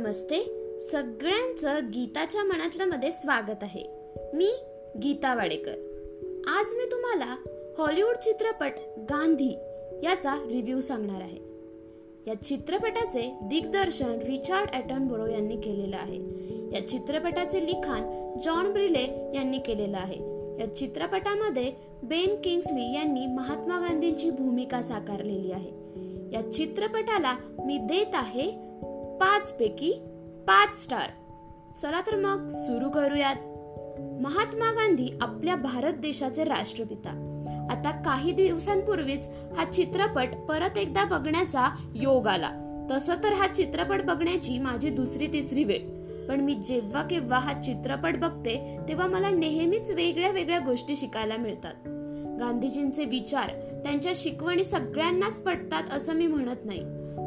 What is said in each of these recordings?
नमस्ते. सगळ्यांचं गीताच्या मनातलं मध्ये स्वागत आहे. मी गीता वाडेकर. आज मी तुम्हाला हॉलिवूड चित्रपट गांधी याचा रिव्ह्यू सांगणार आहे. या चित्रपटाचे दिग्दर्शन रिचार्ड ॲटनबोरो यांनी केलेलं आहे. या चित्रपटाचे लिखाण जॉन ब्रिले यांनी केलेलं आहे. या चित्रपटामध्ये बेन किंग्सली यांनी महात्मा गांधींची भूमिका साकारलेली आहे. या चित्रपटाला मी देत आहे पाच पैकी पाच स्टार. चला तर मग सुरू करूयात. महात्मा गांधी आपल्या भारत देशाचे राष्ट्रपिता. आता काही दिवसांपूर्वीच हा चित्रपट परत एकदा बघण्याचा योग आला. तसं तर हा चित्रपट बघण्याची माझी दुसरी तिसरी वेळ. पण मी जेव्हा केव्हा हा चित्रपट बघते तेव्हा मला नेहमीच वेगळ्या वेगळ्या गोष्टी शिकायला मिळतात. गांधीजींचे विचार त्यांच्या शिकवणी सगळ्यांनाच पटतात असं मी म्हणत नाही.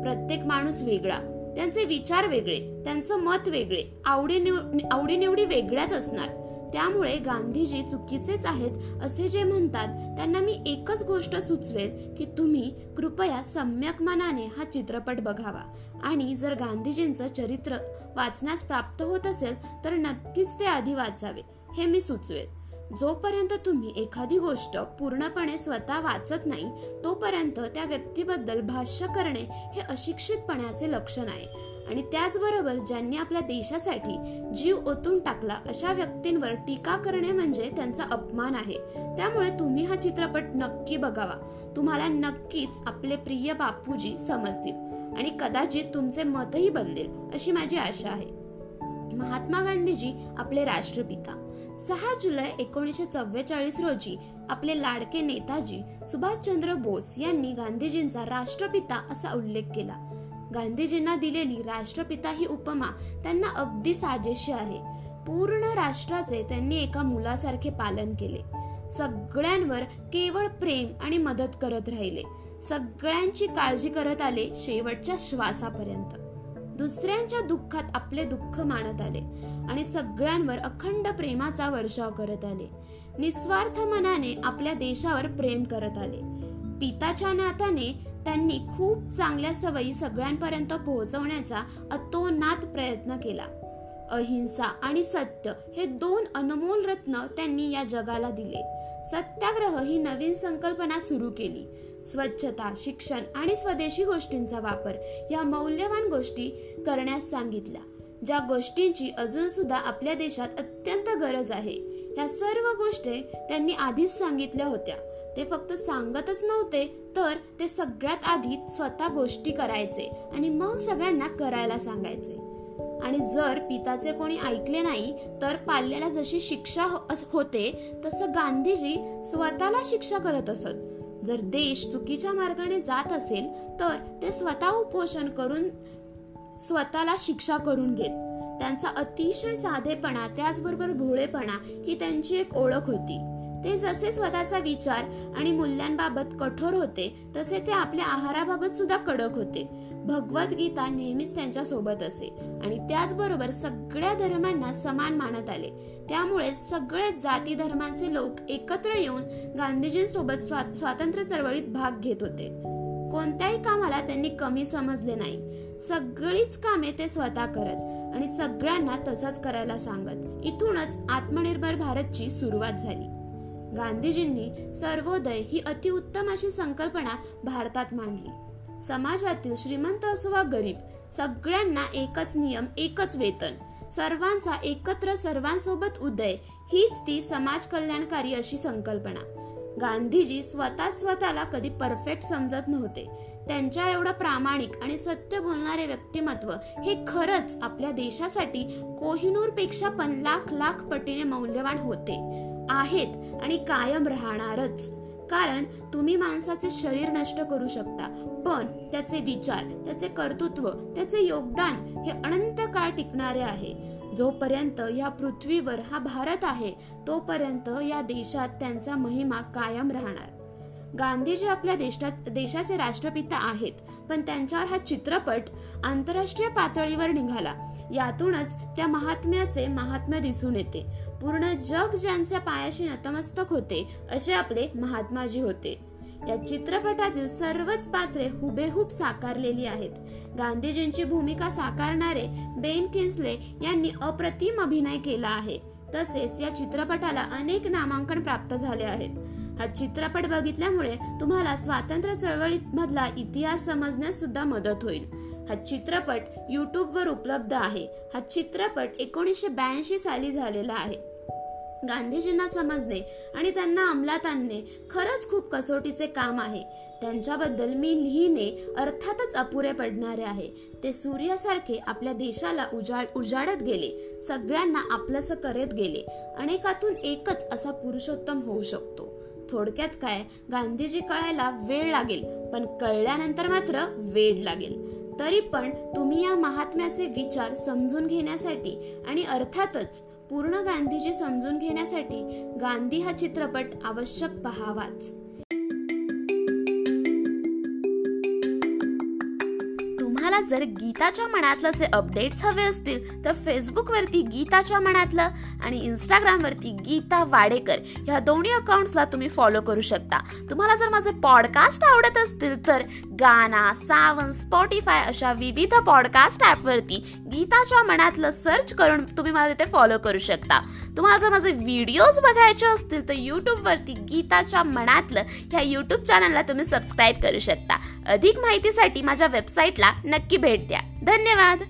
प्रत्येक माणूस वेगळा. त्यांचे विचार वेगळे त्यांचं मत वेगळे आवडीनिवडी वेगळ्याच असणार. त्यामुळे गांधीजी चुकीचेच आहेत असे जे म्हणतात त्यांना मी एकच गोष्ट सुचवेल की तुम्ही कृपया सम्यक मनाने हा चित्रपट बघावा. आणि जर गांधीजींचं चरित्र वाचण्यास प्राप्त होत असेल तर नक्कीच ते आधी वाचावे हे मी सुचवेल. जोपर्यंत तुम्ही एखादी गोष्ट पूर्णपणे स्वतः वाचत नाही तोपर्यंत त्या व्यक्तीबद्दल भाष्य करणे हे अशिक्षितपणाचे लक्षण आहे. आणि त्याचबरोबर ज्यांनी आपल्या देशासाठी जीव ओतून टाकला अशा व्यक्तींवर टीका करणे म्हणजे त्यांचा अपमान आहे. त्यामुळे तुम्ही हा चित्रपट नक्की बघावा. तुम्हाला नक्कीच आपले प्रिय बापूजी समजतील आणि कदाचित तुमचे मतही बदलेल अशी माझी आशा आहे. महात्मा गांधीजी आपले राष्ट्रपिता. सहा जुलै एकोणीसशे चव्वेचाळीस रोजी आपले लाडके नेताजी सुभाषचंद्र बोस यांनी गांधीजींचा राष्ट्रपिता असा उल्लेख केला. गांधीजींना दिलेली राष्ट्रपिता ही उपमा त्यांना अगदी साजेशी आहे. पूर्ण राष्ट्राचे त्यांनी एका मुलासारखे पालन केले. सगळ्यांवर केवळ प्रेम आणि मदत करत राहिले. सगळ्यांची काळजी करत आले शेवटच्या श्वासापर्यंत. दुसऱ्यांच्या दुःखात आपले दुःख मानत आले आणि सगळ्यांवर अखंड प्रेमाचा वर्षाव करत आले. निस्वार्थ मनाने आपल्या देशावर प्रेम करत आले. पिताच्या नात्याने त्यांनी खूप चांगल्या सवयी सगळ्यांपर्यंत पोहोचवण्याचा अतोनात प्रयत्न केला. अहिंसा आणि सत्य हे दोन अनमोल रत्न त्यांनी या जगाला दिले. सत्याग्रह ही नवीन संकल्पना सुरू केली. स्वच्छता शिक्षण आणि स्वदेशी गोष्टींचा वापर या मौल्यवान गोष्टी करण्यास सांगितल्या ज्या गोष्टींची अजून सुद्धा आपल्या देशात अत्यंत गरज आहे. ह्या सर्व गोष्टी त्यांनी आधीच सांगितल्या होत्या. ते फक्त सांगतच नव्हते तर ते सगळ्यात आधी स्वतः गोष्टी करायचे आणि मग सगळ्यांना करायला सांगायचे. आणि जर पिताचे कोणी ऐकले नाही तर पाल्याला जशी शिक्षा हो- होते तसं गांधीजी स्वतःला शिक्षा करत असत. जर देश चुकीच्या मार्गाने जात असेल तर ते स्वतः उपोषण करून स्वतःला शिक्षा करून घेत. त्यांचा अतिशय साधेपणा त्याचबरोबर भोळेपणा ही त्यांची एक ओळख होती. ते जसे स्वतःचा विचार आणि मूल्यांबाबत कठोर होते तसे ते आपल्या आहाराबाबत सुद्धा कडक होते. भगवद्गीता नेहमीच त्यांच्यासोबत असे आणि त्याचबरोबर सगळ्या धर्मांना समान मानत आले. त्यामुळे सगळे जाती धर्मांचे लोक एकत्र येऊन गांधीजींसोबत स्वातंत्र्य चळवळीत भाग घेत होते. कोणत्याही कामाला त्यांनी कमी समजले नाही. सगळीच कामे ते स्वतः करत आणि सगळ्यांना तसंच करायला सांगत. इथूनच आत्मनिर्भर भारतची सुरुवात झाली. गांधीजींनी सर्वोदय ही अतिउत्तम अशी संकल्पना भारतात मांडली. समाजातील श्रीमंत असो वा गरीब सगळ्यांना एकच नियम एकच वेतन सर्वांचा एकत्र सर्वांसोबत उदय हीच ती समाज कल्याणकारी अशी संकल्पना. गांधीजी स्वतःच स्वतःला कधी परफेक्ट समजत नव्हते. त्यांच्या एवढं प्रामाणिक आणि सत्य बोलणारे व्यक्तिमत्व हे खरंच आपल्या देशासाठी कोहिनूरपेक्षा पण लाख लाख पटीने मौल्यवान होते. आहेत आणि कायम राहणारच. कारण तुम्ही माणसाचे शरीर नष्ट करू शकता पण त्याचे विचार त्याचे कर्तृत्व त्याचे योगदान हे अनंत काळ टिकणारे आहे. जोपर्यंत या पृथ्वीवर हा भारत आहे तोपर्यंत या देशात त्यांचा महिमा कायम राहणार. गांधीजी आपल्या देशात देशाचे राष्ट्रपिता आहेत पण त्यांच्यावर हा चित्रपट आंतरराष्ट्रीय पातळीवर निघाला. यातूनच त्या महात्म्याचे महात्म्य दिसून येते. पूर्ण जग ज्यांच्या पायाशी नतमस्तक होते असे आपले महात्माजी होते. या चित्रपटातील सर्वच पात्रे हुबेहूब साकारलेली आहेत. गांधीजींची भूमिका साकारणारे बेन किन्सले यांनी अप्रतिम अभिनय केला आहे. तसेच या चित्रपटाला अनेक नामांकन प्राप्त झाले आहेत. हा चित्रपट बघितल्यामुळे तुम्हाला स्वातंत्र्य चळवळीत मधला इतिहास समजण्यास सुद्धा मदत होईल. हा चित्रपट युट्यूब वर उपलब्ध आहे. हा चित्रपट एकोणीसशे ब्याऐंशी साली झालेला आहे. गांधीजींना समजणे आणि त्यांना अंमलात आणणे खरंच खूप कसोटीचे काम आहे. त्यांच्याबद्दल मी लिहिणे अर्थातच अपुरे पडणारे आहे. ते सूर्यासारखे आपल्या देशाला उजाड उजाडत गेले. सगळ्यांना आपलंसं करत गेले. अनेकातून एकच असा पुरुषोत्तम होऊ शकतो. थोडक्यात काय? गांधीजी कळायला वेळ लागेल पण कळल्यानंतर मात्र वेळ लागेल. तरी पण तुम्ही या महात्म्याचे विचार समजून घेण्यासाठी आणि अर्थातच पूर्ण गांधीजी समजून घेण्यासाठी गांधी हा चित्रपट आवश्यक पहावाच. तुम्हाला जर गीताच्या मनातलं जे अपडेट्स हवे असतील तर फेसबुकवरती गीताच्या मनातलं आणि इंस्टाग्रामवरती गीता वाडेकर ह्या दोन्ही अकाउंट्सला तुम्ही फॉलो करू शकता. तुम्हाला जर माझे पॉडकास्ट आवडत असतील तर गाना सावन स्पॉटीफाय अशा विविध पॉडकास्ट ॲपवरती गीताच्या मनातलं सर्च करून तुम्ही मला तिथे फॉलो करू शकता. तुम्हाला जर माझे व्हिडिओज बघायचे असतील तर यूट्यूबवरती गीताच्या मनातलं ह्या यूट्यूब चॅनलला तुम्ही सबस्क्राईब करू शकता. अधिक माहितीसाठी माझ्या वेबसाईटला नक्की भेट द्या. धन्यवाद.